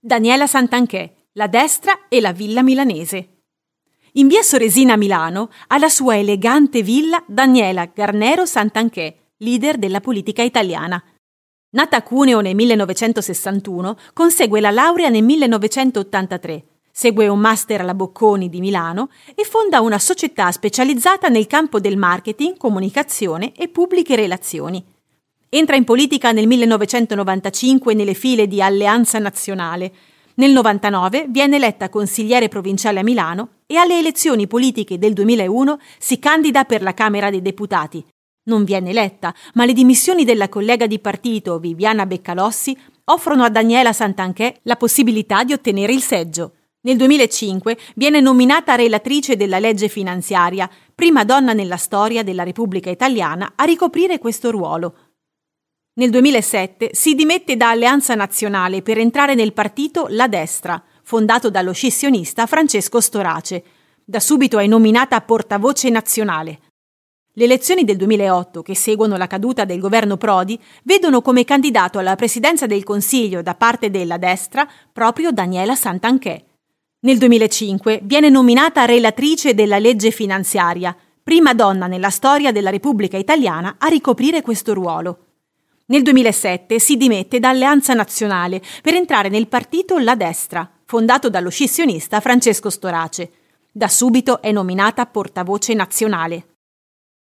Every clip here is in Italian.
Daniela Santanchè, la destra e la villa milanese. In via Soresina a Milano ha la sua elegante villa Daniela Garnero Santanchè, leader della politica italiana. Nata a Cuneo nel 1961, consegue la laurea nel 1983, segue un master alla Bocconi di Milano e fonda una società specializzata nel campo del marketing, comunicazione e pubbliche relazioni. Entra in politica nel 1995 nelle file di Alleanza Nazionale. Nel 99 viene eletta consigliere provinciale a Milano e alle elezioni politiche del 2001 si candida per la Camera dei Deputati. Non viene eletta, ma le dimissioni della collega di partito Viviana Beccalossi offrono a Daniela Santanchè la possibilità di ottenere il seggio. Nel 2005 viene nominata relatrice della legge finanziaria, prima donna nella storia della Repubblica Italiana a ricoprire questo ruolo. Nel 2007 si dimette da Alleanza Nazionale per entrare nel partito La Destra, fondato dallo scissionista Francesco Storace. Da subito è nominata portavoce nazionale. Le elezioni del 2008, che seguono la caduta del governo Prodi, vedono come candidato alla presidenza del Consiglio da parte della destra proprio Daniela Santanchè. Nel 2005 viene nominata relatrice della legge finanziaria, prima donna nella storia della Repubblica Italiana a ricoprire questo ruolo. Nel 2007 si dimette da Alleanza Nazionale per entrare nel partito La Destra, fondato dallo scissionista Francesco Storace. Da subito è nominata portavoce nazionale.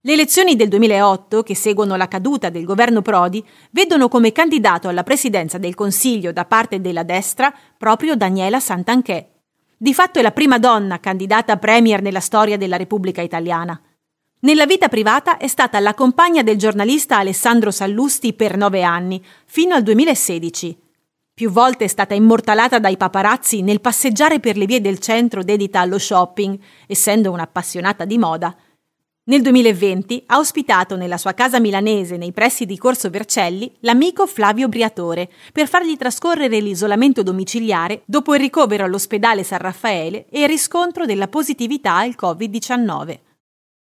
Le elezioni del 2008, che seguono la caduta del governo Prodi, vedono come candidato alla presidenza del Consiglio da parte della destra proprio Daniela Santanchè. Di fatto è la prima donna candidata a premier nella storia della Repubblica Italiana. Nella vita privata è stata la compagna del giornalista Alessandro Sallusti per nove anni, fino al 2016. Più volte è stata immortalata dai paparazzi nel passeggiare per le vie del centro dedita allo shopping, essendo un'appassionata di moda. Nel 2020 ha ospitato nella sua casa milanese nei pressi di Corso Vercelli l'amico Flavio Briatore per fargli trascorrere l'isolamento domiciliare dopo il ricovero all'ospedale San Raffaele e il riscontro della positività al Covid-19.